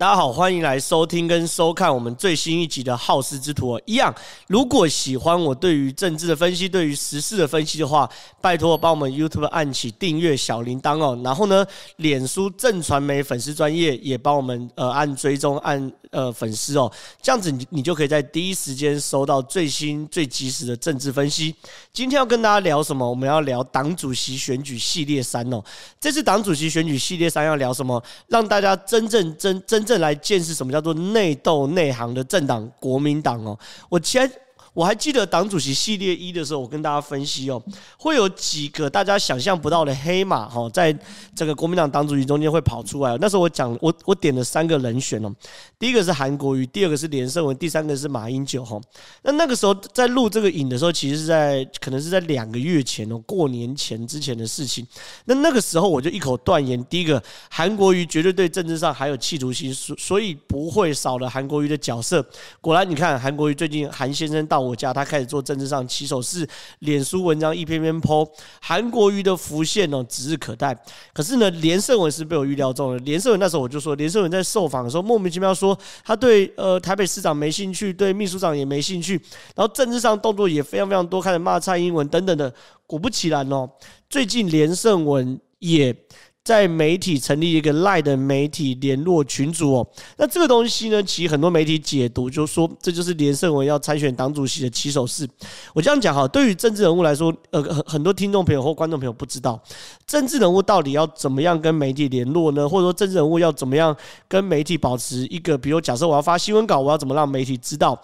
大家好，欢迎来收听跟收看我们最新一集的《好事之徒》。哦一样，如果喜欢我对于政治的分析、对于时事的分析的话，拜托帮我们 YouTube 按起订阅小铃铛哦。然后呢，脸书正传媒粉丝专业也帮我们呃按追踪、按呃粉丝哦。这样子你你就可以在第一时间收到最新最及时的政治分析。今天要跟大家聊什么？我们要聊党主席选举系列三哦。这次党主席选举系列三要聊什么？让大家真正真真。正来见识什么叫做内斗内行的政党国民党哦，我前。我还记得党主席系列一的时候，我跟大家分析哦，会有几个大家想象不到的黑马哈，在这个国民党党主席中间会跑出来。那时候我讲我我点了三个人选哦，第一个是韩国瑜，第二个是连胜文，第三个是马英九哈。那那个时候在录这个影的时候，其实是在可能是在两个月前哦，过年前之前的事情。那那个时候我就一口断言，第一个韩国瑜绝对对政治上还有企图心，所所以不会少了韩国瑜的角色。果然，你看韩国瑜最近韩先生到。我家他开始做政治上起手式，脸书文章一篇篇剖韩国瑜的浮现哦指日可待。可是呢，连胜文是被我预料中了。连胜文那时候我就说，连胜文在受访的时候莫名其妙说他对呃台北市长没兴趣，对秘书长也没兴趣，然后政治上动作也非常非常多，开始骂蔡英文等等的。果不其然哦，最近连胜文也。在媒体成立一个赖的媒体联络群组哦，那这个东西呢，其实很多媒体解读就是说，这就是连胜文要参选党主席的起手式。我这样讲哈，对于政治人物来说，呃，很很多听众朋友或观众朋友不知道，政治人物到底要怎么样跟媒体联络呢？或者说，政治人物要怎么样跟媒体保持一个，比如假设我要发新闻稿，我要怎么让媒体知道？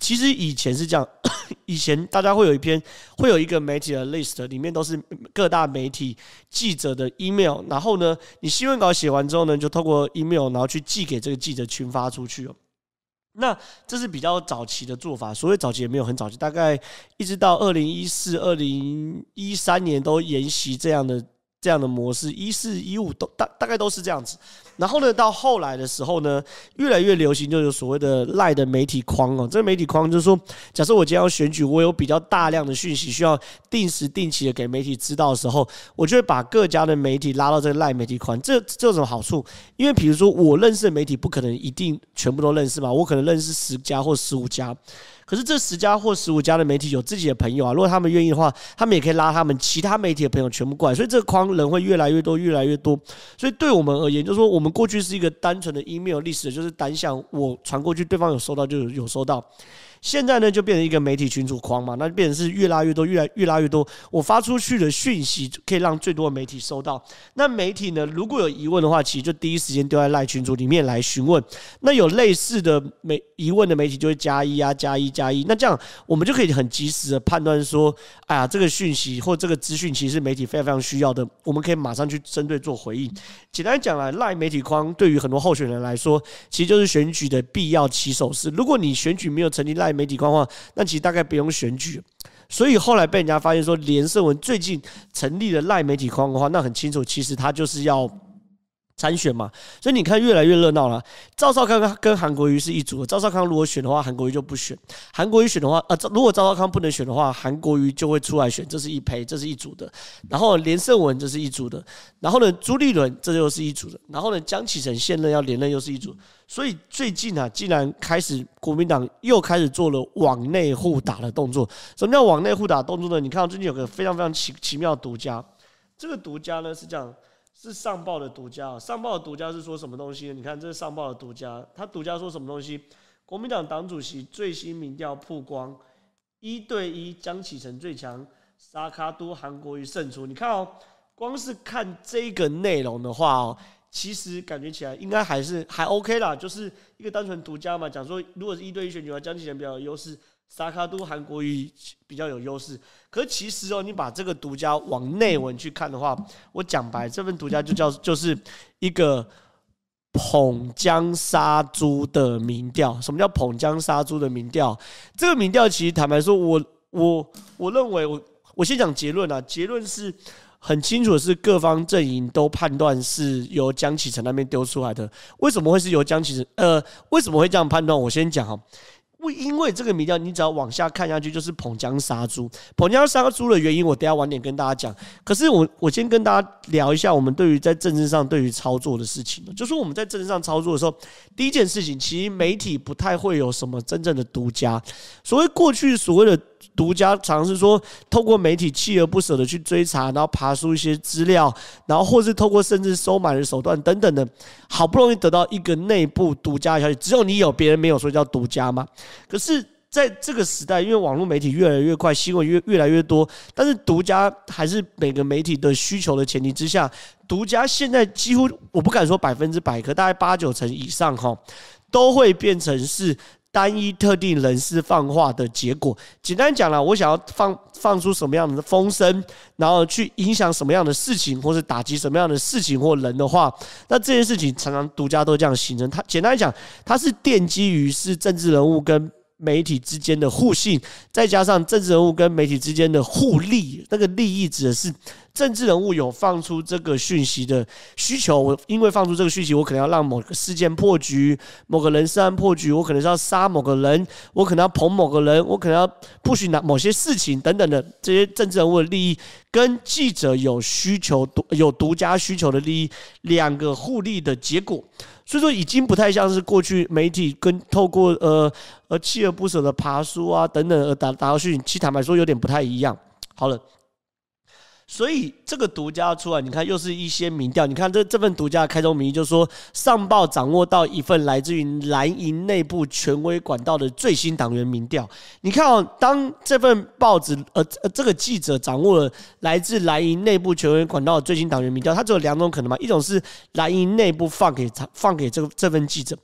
其实以前是这样，以前大家会有一篇，会有一个媒体的 list，里面都是各大媒体记者的 email，然后呢，你新闻稿写完之后呢，就透过 email，然后去寄给这个记者群发出去哦。那这是比较早期的做法，所谓早期也没有很早期，大概一直到二零一四、二零一三年都沿袭这样的。这样的模式，一四一五都大大概都是这样子。然后呢，到后来的时候呢，越来越流行，就有所谓的赖的媒体框哦。这个媒体框就是说，假设我今天要选举，我有比较大量的讯息需要定时定期的给媒体知道的时候，我就会把各家的媒体拉到这个赖媒体框。这这有什么好处？因为比如说我认识的媒体不可能一定全部都认识嘛，我可能认识十家或十五家。可是这十家或十五家的媒体有自己的朋友啊，如果他们愿意的话，他们也可以拉他们其他媒体的朋友全部过来，所以这个框人会越来越多，越来越多。所以对我们而言，就是说我们我们过去是一个单纯的 email 历史，就是单向我传过去，对方有收到就有收到。现在呢，就变成一个媒体群组框嘛，那就变成是越拉越多，越来越拉越多。我发出去的讯息可以让最多的媒体收到。那媒体呢，如果有疑问的话，其实就第一时间丢在赖群组里面来询问。那有类似的媒疑问的媒体就会加一啊，加一加一。那这样我们就可以很及时的判断说，哎呀，这个讯息或这个资讯其实是媒体非常非常需要的，我们可以马上去针对做回应。简单讲来，赖媒体框对于很多候选人来说，其实就是选举的必要起手式。如果你选举没有成立赖媒体框的话，那其实大概不用选举，所以后来被人家发现说，连胜文最近成立了赖媒体框的话，那很清楚，其实他就是要。参选嘛，所以你看越来越热闹了。赵少康跟韩国瑜是一组，赵少康如果选的话，韩国瑜就不选；韩国瑜选的话，呃，如果赵少康不能选的话，韩国瑜就会出来选，这是一赔，这是一组的。然后连胜文这是一组的，然后呢，朱立伦这又是一组的，然后呢，江启臣现任要连任又是一组。所以最近啊，竟然开始国民党又开始做了往内互打的动作。什么叫往内互打动作呢？你看到最近有个非常非常奇奇妙的独家，这个独家呢是这样。是上报的独家，上报的独家是说什么东西呢？你看，这是上报的独家，他独家说什么东西？国民党党主席最新民调曝光，一对一，江启臣最强，沙卡都韩国瑜胜出。你看哦，光是看这个内容的话哦，其实感觉起来应该还是还 OK 啦，就是一个单纯独家嘛。讲说，如果是一对一选举的话，江启臣比较有优势。萨卡都韩国语比较有优势，可其实哦，你把这个独家往内文去看的话，我讲白，这份独家就叫就是一个捧江杀猪的民调。什么叫捧江杀猪的民调？这个民调其实坦白说，我我我认为我我先讲结论啊，结论是很清楚的是各方阵营都判断是由江启臣那边丢出来的。为什么会是由江启臣？呃，为什么会这样判断？我先讲哈。不因为这个民调，你只要往下看下去，就是捧江杀猪。捧江杀猪的原因，我等下晚点跟大家讲。可是我我先跟大家聊一下，我们对于在政治上对于操作的事情。就是我们在政治上操作的时候，第一件事情，其实媒体不太会有什么真正的独家。所谓过去所谓的独家，尝试说透过媒体锲而不舍的去追查，然后爬出一些资料，然后或是透过甚至收买的手段等等的，好不容易得到一个内部独家的消息，只有你有，别人没有，所以叫独家嘛。可是，在这个时代，因为网络媒体越来越快，新闻越越来越多，但是独家还是每个媒体的需求的前提之下，独家现在几乎我不敢说百分之百，可大概八九成以上哈，都会变成是单一特定人士放话的结果。简单讲了，我想要放放出什么样的风声，然后去影响什么样的事情，或是打击什么样的事情或人的话，那这件事情常常独家都这样形成。它简单来讲，它是奠基于是政治人物跟媒体之间的互信，再加上政治人物跟媒体之间的互利，那个利益指的是政治人物有放出这个讯息的需求。我因为放出这个讯息，我可能要让某个事件破局，某个人涉案破局，我可能是要杀某个人，我可能要捧某个人，我可能要不许拿某些事情等等的这些政治人物的利益，跟记者有需求独有独家需求的利益，两个互利的结果。所以说，已经不太像是过去媒体跟透过呃呃锲而不舍的爬书啊等等而打打到讯，其实坦白说有点不太一样。好了。所以这个独家出来，你看又是一些民调。你看这这份独家的开宗明义就是说，上报掌握到一份来自于蓝营内部权威管道的最新党员民调。你看哦，当这份报纸呃呃这个记者掌握了来自蓝营内部权威管道的最新党员民调，他只有两种可能嘛，一种是蓝营内部放给他放给这个这份记者，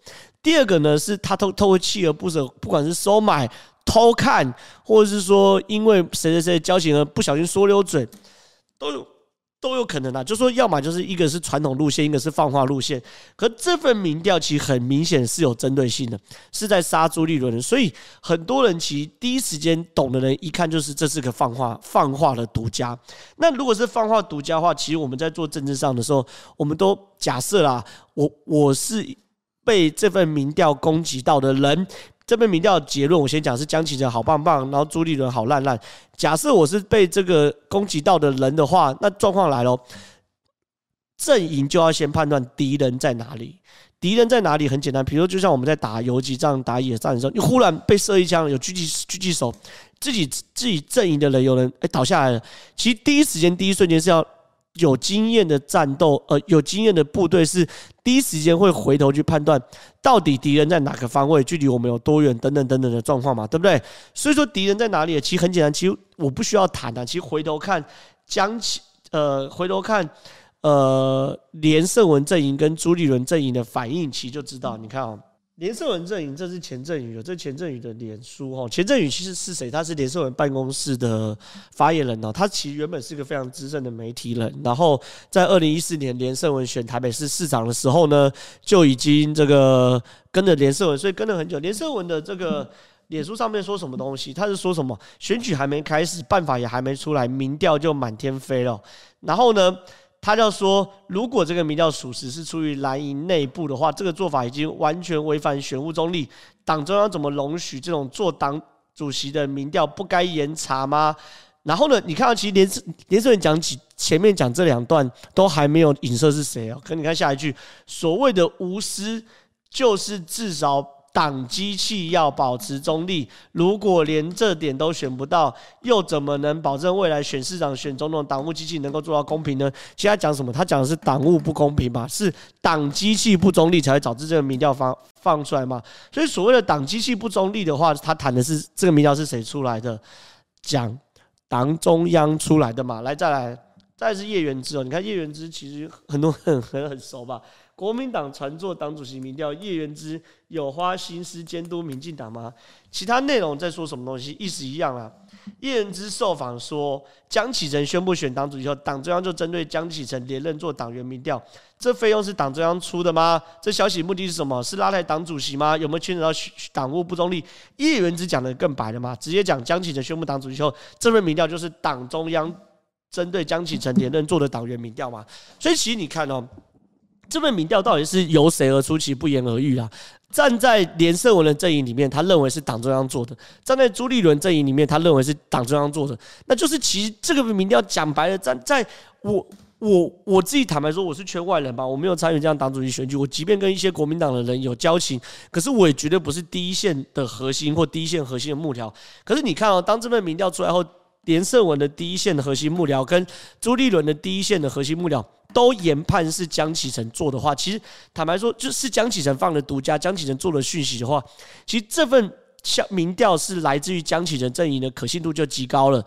第二个呢是他透透过锲而不舍，不管是收买、偷看，或者是说因为谁谁谁交情而不小心说溜嘴。都有都有可能啊，就说要么就是一个是传统路线，一个是放话路线。可这份民调其实很明显是有针对性的，是在杀朱立伦的。所以很多人其实第一时间懂的人一看就是这是个放话放话的独家。那如果是放话独家的话，其实我们在做政治上的时候，我们都假设啦，我我是被这份民调攻击到的人。这份民调结论，我先讲是江启臣好棒棒，然后朱立伦好烂烂。假设我是被这个攻击到的人的话，那状况来了，阵营就要先判断敌人在哪里。敌人在哪里？很简单，比如说就像我们在打游击战、打野战的时候，你忽然被射一枪，有狙击狙击手，自己自己阵营的人有人哎倒下来了，其实第一时间、第一瞬间是要。有经验的战斗，呃，有经验的部队是第一时间会回头去判断，到底敌人在哪个方位，距离我们有多远，等等等等的状况嘛，对不对？所以说敌人在哪里？其实很简单，其实我不需要谈啊，其实回头看江启，呃，回头看，呃，连胜文阵营跟朱立伦阵营的反应，其实就知道。你看啊。连胜文阵营，这是钱振宇的，这钱振宇的脸书哈。钱振宇其实是谁？他是连胜文办公室的发言人哦。他其实原本是一个非常资深的媒体人，然后在二零一四年连胜文选台北市市长的时候呢，就已经这个跟着连胜文，所以跟了很久。连胜文的这个脸书上面说什么东西？他是说什么？选举还没开始，办法也还没出来，民调就满天飞了。然后呢？他就说，如果这个民调属实是出于蓝营内部的话，这个做法已经完全违反选务中立。党中央怎么容许这种做党主席的民调不该严查吗？然后呢，你看到其实连连胜文讲起前面讲这两段都还没有影射是谁哦。可你看下一句，所谓的无私就是至少。党机器要保持中立，如果连这点都选不到，又怎么能保证未来选市长、选总统党务机器能够做到公平呢？其他讲什么？他讲的是党务不公平嘛，是党机器不中立才会导致这个民调放放出来嘛。所以所谓的党机器不中立的话，他谈的是这个民调是谁出来的？讲党中央出来的嘛。来，再来，再是叶元之哦。你看叶元之其实很多人很很熟吧？国民党传做党主席民调，叶元之有花心思监督民进党吗？其他内容在说什么东西？意思一样啊。叶元之受访说，江启臣宣布选党主席后，党中央就针对江启臣连任做党员民调，这费用是党中央出的吗？这消息目的是什么？是拉抬党主席吗？有没有牵扯到党务不中立？叶元之讲的更白了吗？直接讲江启臣宣布党主席后，这份民调就是党中央针对江启臣连任做的党员民调嘛？所以其实你看哦。这份民调到底是由谁而出？其实不言而喻啊。站在连胜文的阵营里面，他认为是党中央做的；站在朱立伦阵营里面，他认为是党中央做的。那就是其实这个民调讲白了，站在我我我自己坦白说，我是圈外人吧，我没有参与这样党主席选举。我即便跟一些国民党的人有交情，可是我也绝对不是第一线的核心或第一线核心的幕僚。可是你看哦，当这份民调出来后，连胜文的第一线的核心幕僚跟朱立伦的第一线的核心幕僚。都研判是江启臣做的话，其实坦白说，就是江启臣放的独家，江启臣做了讯息的话，其实这份民调是来自于江启臣阵营的可信度就极高了。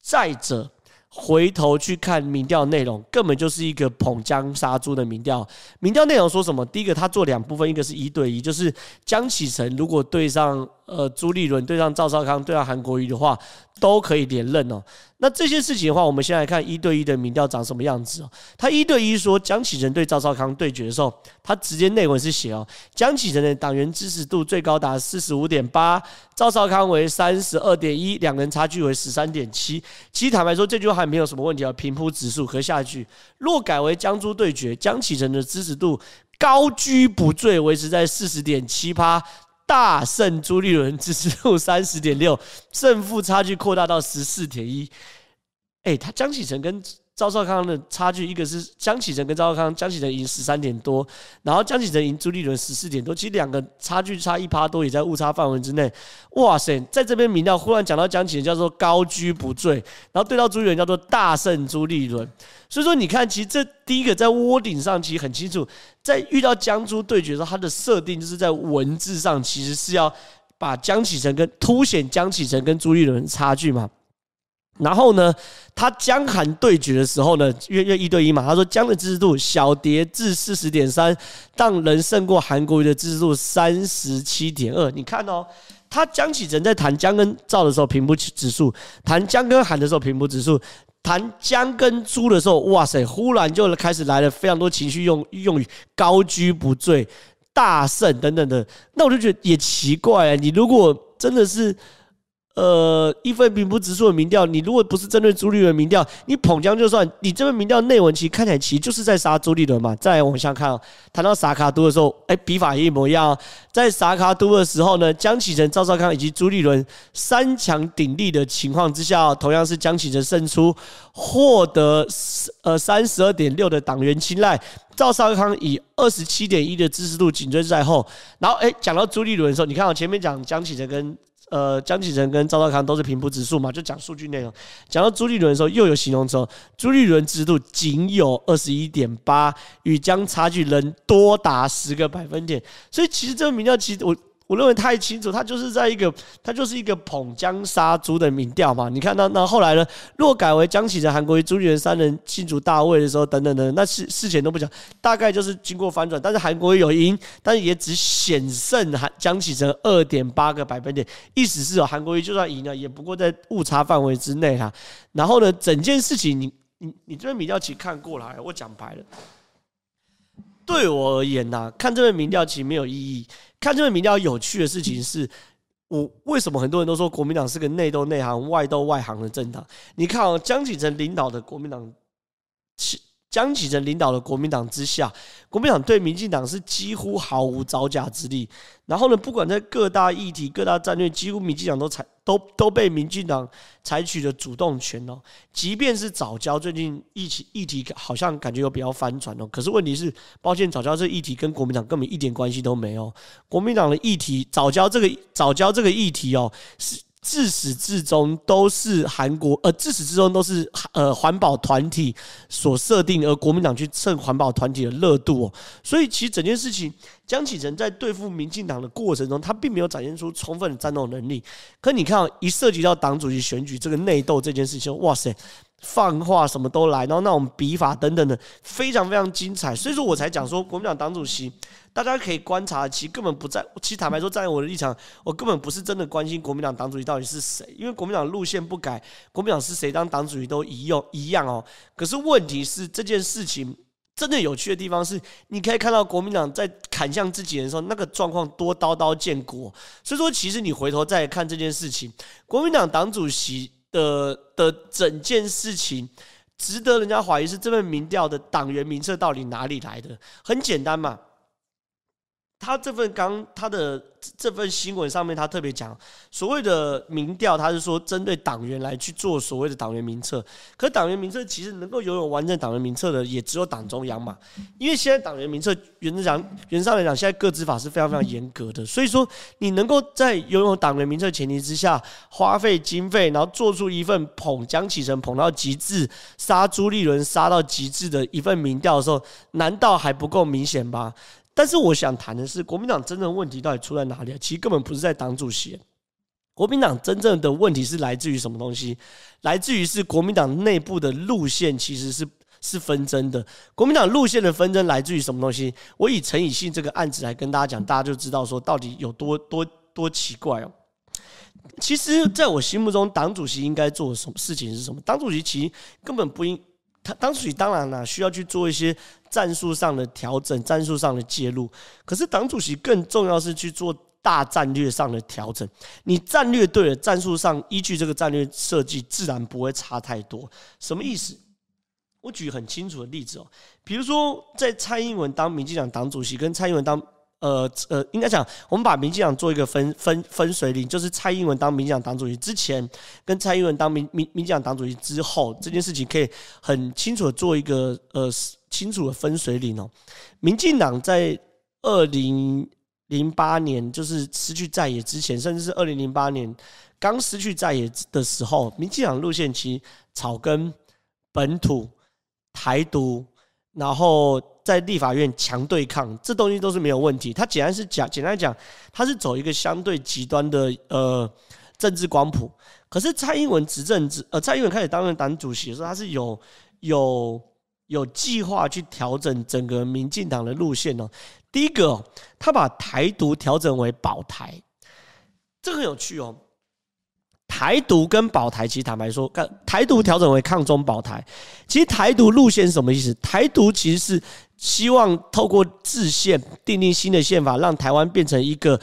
再者，回头去看民调内容，根本就是一个捧江杀猪的民调。民调内容说什么？第一个，他做两部分，一个是一对一，就是江启臣如果对上呃朱立伦，对上赵少康，对上韩国瑜的话，都可以连任哦。那这些事情的话，我们先来看一对一的民调长什么样子哦。他一对一说江启臣对赵少康对决的时候，他直接内文是写哦，江启臣的党员支持度最高达四十五点八，赵少康为三十二点一，两人差距为十三点七。其实坦白说，这句话还没有什么问题啊，平铺直述。可下一句若改为江朱对决，江启臣的支持度高居不坠，维持在四十点七趴。大胜朱立伦，支持度三十点六，胜负差距扩大到十四点一。哎，他江启臣跟赵少康的差距，一个是江启臣跟赵少康，江启臣赢十三点多，然后江启臣赢朱立伦十四点多，其实两个差距差一趴多，也在误差范围之内。哇塞，在这边民调忽然讲到江启臣叫做高居不坠，然后对到朱立伦叫做大胜朱立伦。所以说，你看，其实这第一个在窝顶上其实很清楚，在遇到江朱对决的时候，它的设定就是在文字上其实是要把江启臣跟凸显江启臣跟朱立伦差距嘛。然后呢，他江韩对决的时候呢，约约一对一嘛，他说江的支持度小跌至四十点三，但仍胜过韩国瑜的支持度三十七点二。你看哦，他江启臣在谈江跟赵的时候平铺指数，谈江跟韩的时候平铺指数，谈江跟朱的时候，哇塞，忽然就开始来了非常多情绪用用语，高居不坠、大胜等等的。那我就觉得也奇怪啊，你如果真的是。呃，一份平铺直述的民调，你如果不是针对朱立伦民调，你捧江就算，你这份民调内文其实看起来其实就是在杀朱立伦嘛。再往下看，谈到萨卡都的时候，哎，笔法也一模一样。在萨卡都的时候呢，江启臣、赵少康以及朱立伦三强鼎立的情况之下，同样是江启臣胜出，获得呃三十二点六的党员青睐，赵少康以二十七点一的支持度紧追在后。然后，哎，讲到朱立伦的时候，你看我前面讲江启臣跟。呃，江启臣跟赵少康都是平铺指数嘛，就讲数据内容。讲到朱立伦的时候，又有形容词，朱立伦指数仅有二十一点八，与江差距仍多达十个百分点。所以其实这个民调，其实我。我认为太清楚，他就是在一个，他就是一个捧江杀猪的民调嘛。你看那那后来呢？若改为江启臣、韩国瑜、朱立伦三人竞逐大位的时候，等等等，那事事前都不讲，大概就是经过反转。但是韩国瑜有赢，但是也只险胜韩江启臣二点八个百分点。意思是哦，韩国瑜就算赢了，也不过在误差范围之内哈。然后呢，整件事情你你你这边民调其实看过来，我讲白了，对我而言呐，看这份民调其实没有意义。看这份民调有趣的事情是，我为什么很多人都说国民党是个内斗内行、外斗外行的政党？你看哦，江启臣领导的国民党，江启臣领导的国民党之下，国民党对民进党是几乎毫无招架之力。然后呢，不管在各大议题、各大战略，几乎民进党都采都都被民进党采取了主动权哦。即便是早教最近议题议题好像感觉有比较翻转哦，可是问题是，抱歉，早教这议题跟国民党根本一点关系都没有。国民党的议题，早教这个早教这个议题哦是。自始至终都是韩国，呃，自始至终都是呃环保团体所设定，而国民党去蹭环保团体的热度哦。所以其实整件事情，江启臣在对付民进党的过程中，他并没有展现出充分的战斗能力。可你看，一涉及到党主席选举这个内斗这件事情，哇塞！放话什么都来，然后那种笔法等等的，非常非常精彩。所以说我才讲说，国民党党主席，大家可以观察，其实根本不在。其实坦白说，站在我的立场，我根本不是真的关心国民党党主席到底是谁，因为国民党路线不改，国民党是谁当党主席都一样一样哦。可是问题是，这件事情真的有趣的地方是，你可以看到国民党在砍向自己人的时候，那个状况多刀刀见骨。所以说，其实你回头再看这件事情，国民党党主席。的的整件事情，值得人家怀疑是这份民调的党员名册到底哪里来的？很简单嘛，他这份刚他的这份新闻上面，他特别讲所谓的民调，他是说针对党员来去做所谓的党员名册。可党员名册其实能够拥有完整党员名册的，也只有党中央嘛。因为现在党员名册原则上原则上来讲，现在各执法是非常非常严格的。所以说，你能够在拥有党员名册前提之下，花费经费，然后做出一份捧江启臣捧到极致、杀朱立伦杀到极致的一份民调的时候，难道还不够明显吗？但是我想谈的是，国民党真正的问题到底出在哪里啊？其实根本不是在党主席，国民党真正的问题是来自于什么东西？来自于是国民党内部的路线其实是是纷争的。国民党路线的纷争来自于什么东西？我以陈以信这个案子来跟大家讲，大家就知道说到底有多多多奇怪哦。其实，在我心目中，党主席应该做什么事情是什么？党主席其实根本不应。他当时当然了，需要去做一些战术上的调整、战术上的介入。可是党主席更重要是去做大战略上的调整。你战略对了，战术上依据这个战略设计，自然不会差太多。什么意思？我举很清楚的例子哦，比如说在蔡英文当民进党党主席，跟蔡英文当。呃呃，应该讲，我们把民进党做一个分分分水岭，就是蔡英文当民进党党主席之前，跟蔡英文当民民民进党党主席之后，这件事情可以很清楚的做一个呃清楚的分水岭哦。民进党在二零零八年就是失去在野之前，甚至是二零零八年刚失去在野的时候，民进党路线其实草根、本土、台独。然后在立法院强对抗，这东西都是没有问题。他简单是讲，简单讲，他是走一个相对极端的呃政治光谱。可是蔡英文执政之呃，蔡英文开始担任党主席的时候，他是有有有计划去调整整个民进党的路线哦。第一个，他把台独调整为保台，这个很有趣哦。台独跟保台，其实坦白说，台独调整为抗中保台，其实台独路线是什么意思？台独其实是希望透过制宪订定新的宪法，让台湾变成一个。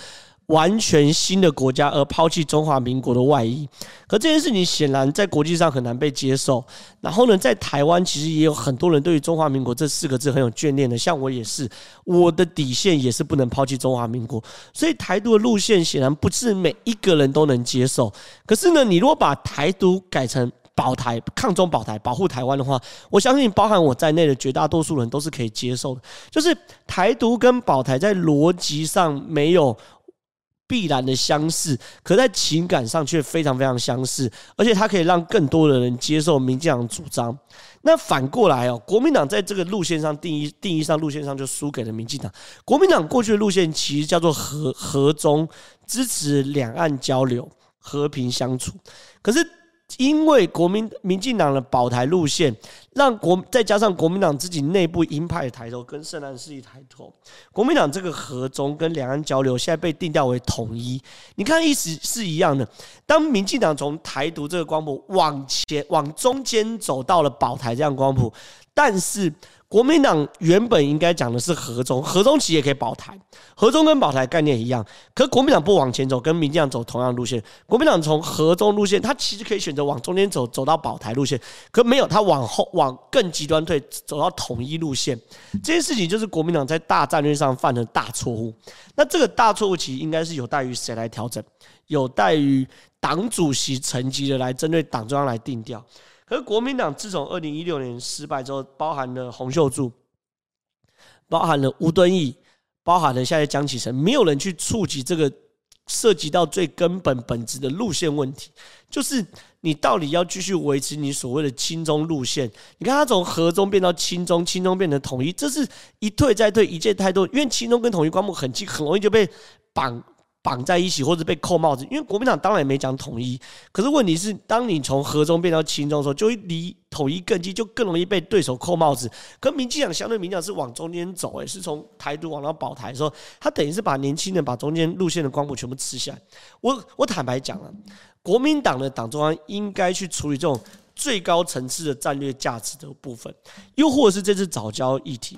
完全新的国家而抛弃中华民国的外衣，可这件事情显然在国际上很难被接受。然后呢，在台湾其实也有很多人对于中华民国这四个字很有眷恋的，像我也是，我的底线也是不能抛弃中华民国。所以台独的路线显然不是每一个人都能接受。可是呢，你如果把台独改成保台、抗中保台、保护台湾的话，我相信包含我在内的绝大多数人都是可以接受的。就是台独跟保台在逻辑上没有。必然的相似，可在情感上却非常非常相似，而且它可以让更多的人接受民进党主张。那反过来哦，国民党在这个路线上定义定义上路线上就输给了民进党。国民党过去的路线其实叫做和和中，支持两岸交流、和平相处，可是。因为国民民进党的保台路线，让国再加上国民党自己内部鹰派的抬头跟圣诞势力抬头，国民党这个和中跟两岸交流现在被定调为统一。你看意思是一样的。当民进党从台独这个光谱往前往中间走到了保台这样光谱，但是。国民党原本应该讲的是和中，和中其实也可以保台，和中跟保台概念一样。可国民党不往前走，跟民进党走同样路线。国民党从和中路线，他其实可以选择往中间走，走到保台路线，可没有，他往后往更极端退，走到统一路线。这件事情就是国民党在大战略上犯的大错误。那这个大错误其实应该是有待于谁来调整？有待于党主席层级的来针对党中央来定调。可是国民党自从二零一六年失败之后，包含了洪秀柱，包含了吴敦义，包含了现在江启臣，没有人去触及这个涉及到最根本本质的路线问题，就是你到底要继续维持你所谓的亲中路线？你看他从和中变到亲中，亲中变成统一，这是一退再退，一届太多，因为亲中跟统一光谱很近，很容易就被绑。绑在一起或者被扣帽子，因为国民党当然也没讲统一，可是问题是，当你从和中变到亲中的时候，就会离统一更近，就更容易被对手扣帽子。跟民进党相对，民进党是往中间走，诶，是从台独往到保台的时候，他等于是把年轻人把中间路线的光谱全部吃下来。我我坦白讲了，国民党的党中央应该去处理这种最高层次的战略价值的部分，又或者是这次早教议题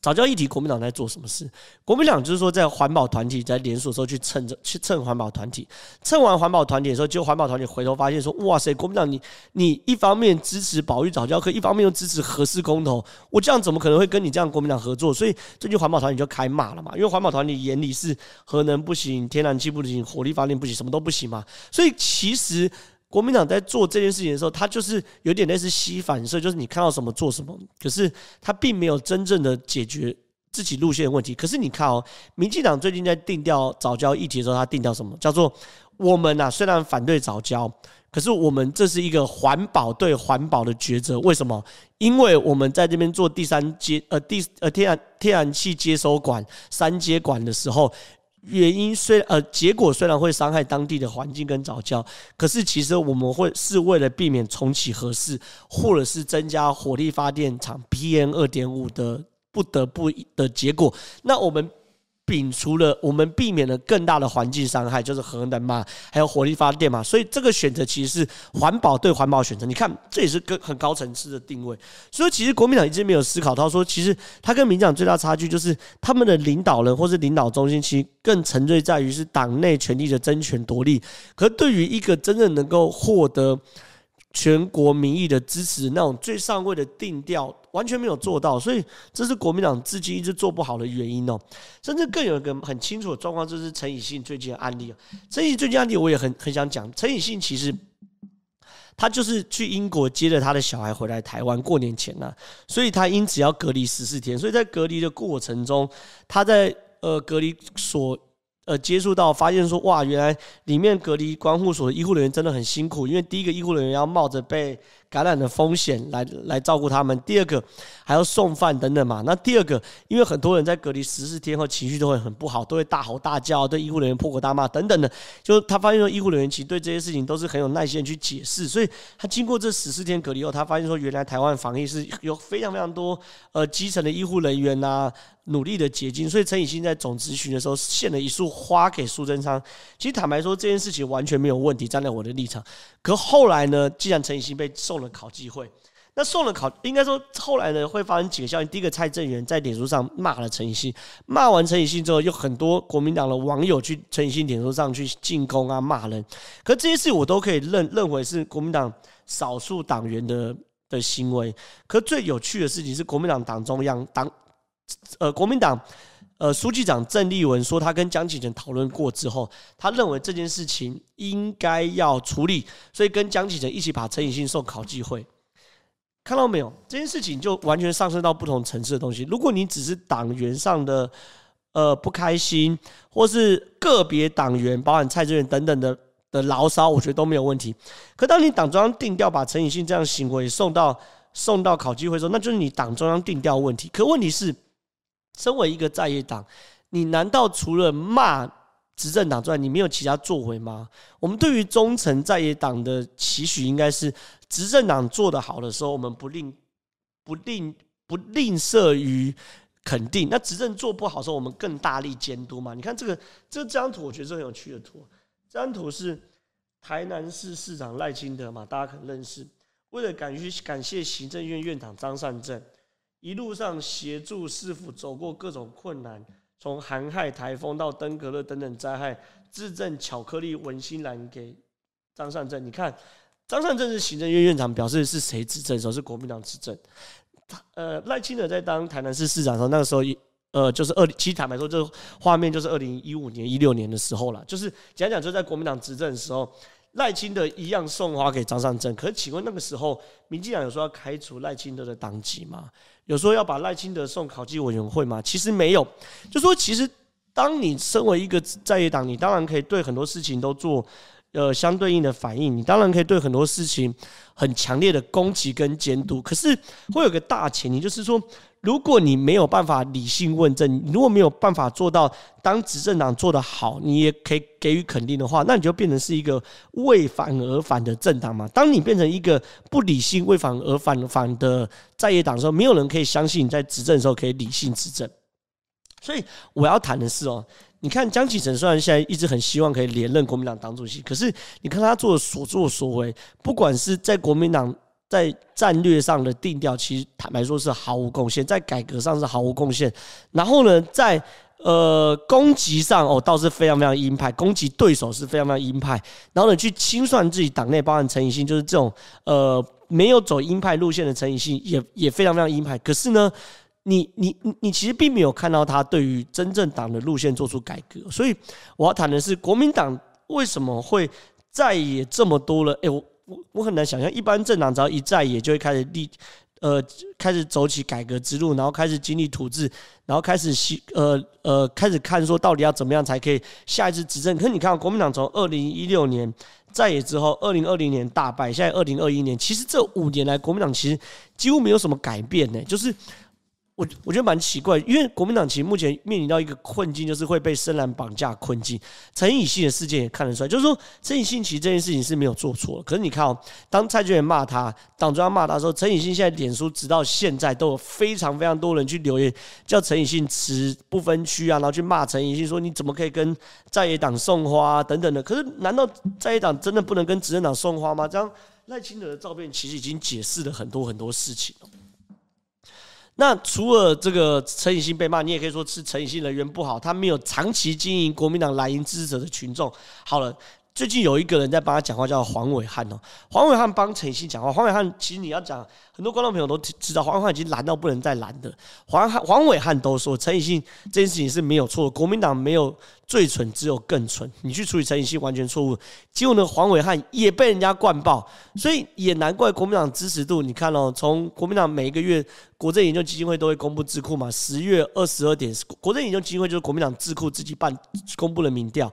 早教议题，国民党在做什么事？国民党就是说，在环保团体在联署的时候去蹭着去蹭环保团体，蹭完环保团体的时候，就环保团体回头发现说：“哇塞，国民党你你一方面支持保育早教，可一方面又支持核四公投，我这样怎么可能会跟你这样国民党合作？”所以最近环保团体就开骂了嘛，因为环保团体眼里是核能不行，天然气不行，火力发电不行，什么都不行嘛。所以其实。国民党在做这件事情的时候，他就是有点类似吸反射，就是你看到什么做什么。可是他并没有真正的解决自己路线的问题。可是你看哦，民进党最近在定调早教议题的时候，他定调什么？叫做我们呐，虽然反对早教，可是我们这是一个环保对环保的抉择。为什么？因为我们在这边做第三接呃第呃天然天然气接收管三接管的时候。原因虽呃，结果虽然会伤害当地的环境跟早教，可是其实我们会是为了避免重启核试，或者是增加火力发电厂 PM 二点五的不得不的结果，那我们。摒除了我们避免了更大的环境伤害，就是核能嘛，还有火力发电嘛，所以这个选择其实是环保对环保选择。你看，这也是个很高层次的定位。所以其实国民党一直没有思考到说，其实他跟民进党最大差距就是他们的领导人或是领导中心，其实更沉醉在于是党内权力的争权夺利。可对于一个真正能够获得全国民意的支持，那种最上位的定调。完全没有做到，所以这是国民党至今一直做不好的原因哦。甚至更有一个很清楚的状况，就是陈以信最近的案例。陈以信最近案例，我也很很想讲。陈以信其实他就是去英国接了他的小孩回来台湾过年前呢，所以他因此要隔离十四天。所以在隔离的过程中，他在呃隔离所。呃，接触到发现说，哇，原来里面隔离关护所的医护人员真的很辛苦，因为第一个医护人员要冒着被感染的风险来来照顾他们，第二个还要送饭等等嘛。那第二个，因为很多人在隔离十四天后情绪都会很不好，都会大吼大叫，对医护人员破口大骂等等的。就他发现说，医护人员其实对这些事情都是很有耐心去解释，所以他经过这十四天隔离后，他发现说，原来台湾防疫是有非常非常多呃基层的医护人员呐、努力的结晶，所以陈以欣在总咨询的时候献了一束花给苏贞昌。其实坦白说，这件事情完全没有问题，站在我的立场。可后来呢，既然陈以欣被送了考机会，那送了考，应该说后来呢会发生几个效应。第一个，蔡正元在脸书上骂了陈以信，骂完陈以信之后，有很多国民党的网友去陈以信脸书上去进攻啊骂人。可这些事我都可以认认为是国民党少数党员的的行为。可最有趣的事情是，国民党党中央党。呃，国民党呃书记长郑丽文说，他跟江启臣讨论过之后，他认为这件事情应该要处理，所以跟江启臣一起把陈以信送考纪会。看到没有？这件事情就完全上升到不同层次的东西。如果你只是党员上的呃不开心，或是个别党员，包含蔡志远等等的的牢骚，我觉得都没有问题。可当你党中央定调把陈以信这样行为送到送到考纪会的时候，那就是你党中央定调问题。可问题是。身为一个在野党，你难道除了骂执政党之外，你没有其他作为吗？我们对于忠诚在野党的期许，应该是执政党做得好的时候，我们不吝不吝不吝啬于肯定；那执政做不好的时候，我们更大力监督嘛。你看这个这这张图，我觉得是很有趣的图。这张图是台南市市长赖清德嘛，大家可能认识。为了感谢感谢行政院院长张善政。一路上协助师傅走过各种困难，从寒害、台风到登革热等等灾害，致赠巧克力文心兰给张善政。你看，张善政是行政院院长，表示是谁执政的时候是国民党执政。他呃，赖清德在当台南市市长的时候，那个时候一，呃，就是二，其实坦白说，这画面就是二零一五年、一六年的时候了。就是讲讲，就在国民党执政的时候。赖清德一样送花给张善政，可是请问那个时候，民进党有说要开除赖清德的党籍吗？有说要把赖清德送考纪委员会吗？其实没有，就说其实当你身为一个在野党，你当然可以对很多事情都做呃相对应的反应，你当然可以对很多事情很强烈的攻击跟监督，可是会有个大前提，就是说。如果你没有办法理性问政，你如果没有办法做到当执政党做得好，你也可以给予肯定的话，那你就变成是一个为反而反的政党嘛。当你变成一个不理性、为反而反反的在野党的时候，没有人可以相信你在执政的时候可以理性执政。所以我要谈的是哦，你看江启臣虽然现在一直很希望可以连任国民党党主席，可是你看他做的所作所为，不管是在国民党。在战略上的定调，其实坦白说是毫无贡献，在改革上是毫无贡献。然后呢，在呃攻击上哦，倒是非常非常鹰派，攻击对手是非常非常鹰派。然后呢，去清算自己党内，包含陈以信，就是这种呃没有走鹰派路线的陈以信，也也非常非常鹰派。可是呢，你你你你其实并没有看到他对于真正党的路线做出改革。所以我要谈的是，国民党为什么会在野这么多了？哎，我。我我很难想象，一般政党只要一在野，就会开始立，呃，开始走起改革之路，然后开始经历土制，然后开始希，呃呃，开始看说到底要怎么样才可以下一次执政。可是你看，国民党从二零一六年在野之后，二零二零年大败，现在二零二一年，其实这五年来，国民党其实几乎没有什么改变呢，就是。我我觉得蛮奇怪，因为国民党其实目前面临到一个困境，就是会被深蓝绑架困境。陈以信的事件也看得出来，就是说陈以信其实这件事情是没有做错。可是你看哦，当蔡英文骂他，党中央骂他的时候，陈以信现在脸书直到现在都有非常非常多人去留言，叫陈以信辞不分区啊，然后去骂陈以信说你怎么可以跟在野党送花啊等等的。可是难道在野党真的不能跟执政党送花吗？这样赖清德的照片其实已经解释了很多很多事情。那除了这个陈以信被骂，你也可以说是陈以信人缘不好，他没有长期经营国民党蓝营支持者的群众。好了。最近有一个人在帮他讲话，叫黄伟汉哦。黄伟汉帮陈以信讲话。黄伟汉其实你要讲，很多观众朋友都知道，黄伟汉已经蓝到不能再蓝的。黄汉黄伟汉都说陈以信这件事情是没有错，国民党没有最蠢，只有更蠢。你去处理陈以信完全错误。结果呢，黄伟汉也被人家灌爆，所以也难怪国民党支持度。你看哦，从国民党每一个月国政研究基金会都会公布智库嘛，十月二十二点，国政研究基金会就是国民党智库自己办公布的民调。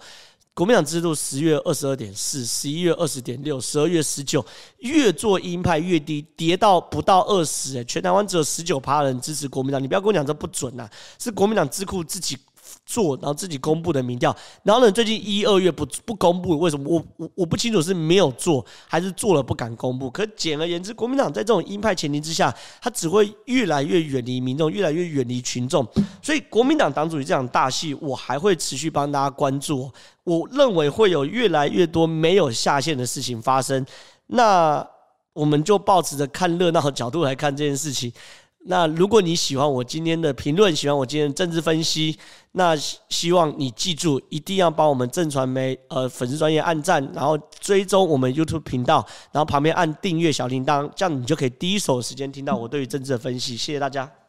国民党支度十月二十二点四，十一月二十点六，十二月十九，越做鹰派越低，跌到不到二十。全台湾只有十九趴人支持国民党，你不要跟我讲这不准呐、啊，是国民党智库自己。做，然后自己公布的民调，然后呢，最近一二月不不公布，为什么？我我我不清楚是没有做，还是做了不敢公布。可简而言之，国民党在这种鹰派前提之下，他只会越来越远离民众，越来越远离群众。所以，国民党党主席这场大戏，我还会持续帮大家关注。我认为会有越来越多没有下限的事情发生。那我们就抱持着看热闹的角度来看这件事情。那如果你喜欢我今天的评论，喜欢我今天的政治分析，那希望你记住，一定要帮我们正传媒呃粉丝专业按赞，然后追踪我们 YouTube 频道，然后旁边按订阅小铃铛，这样你就可以第一手时间听到我对于政治的分析。谢谢大家。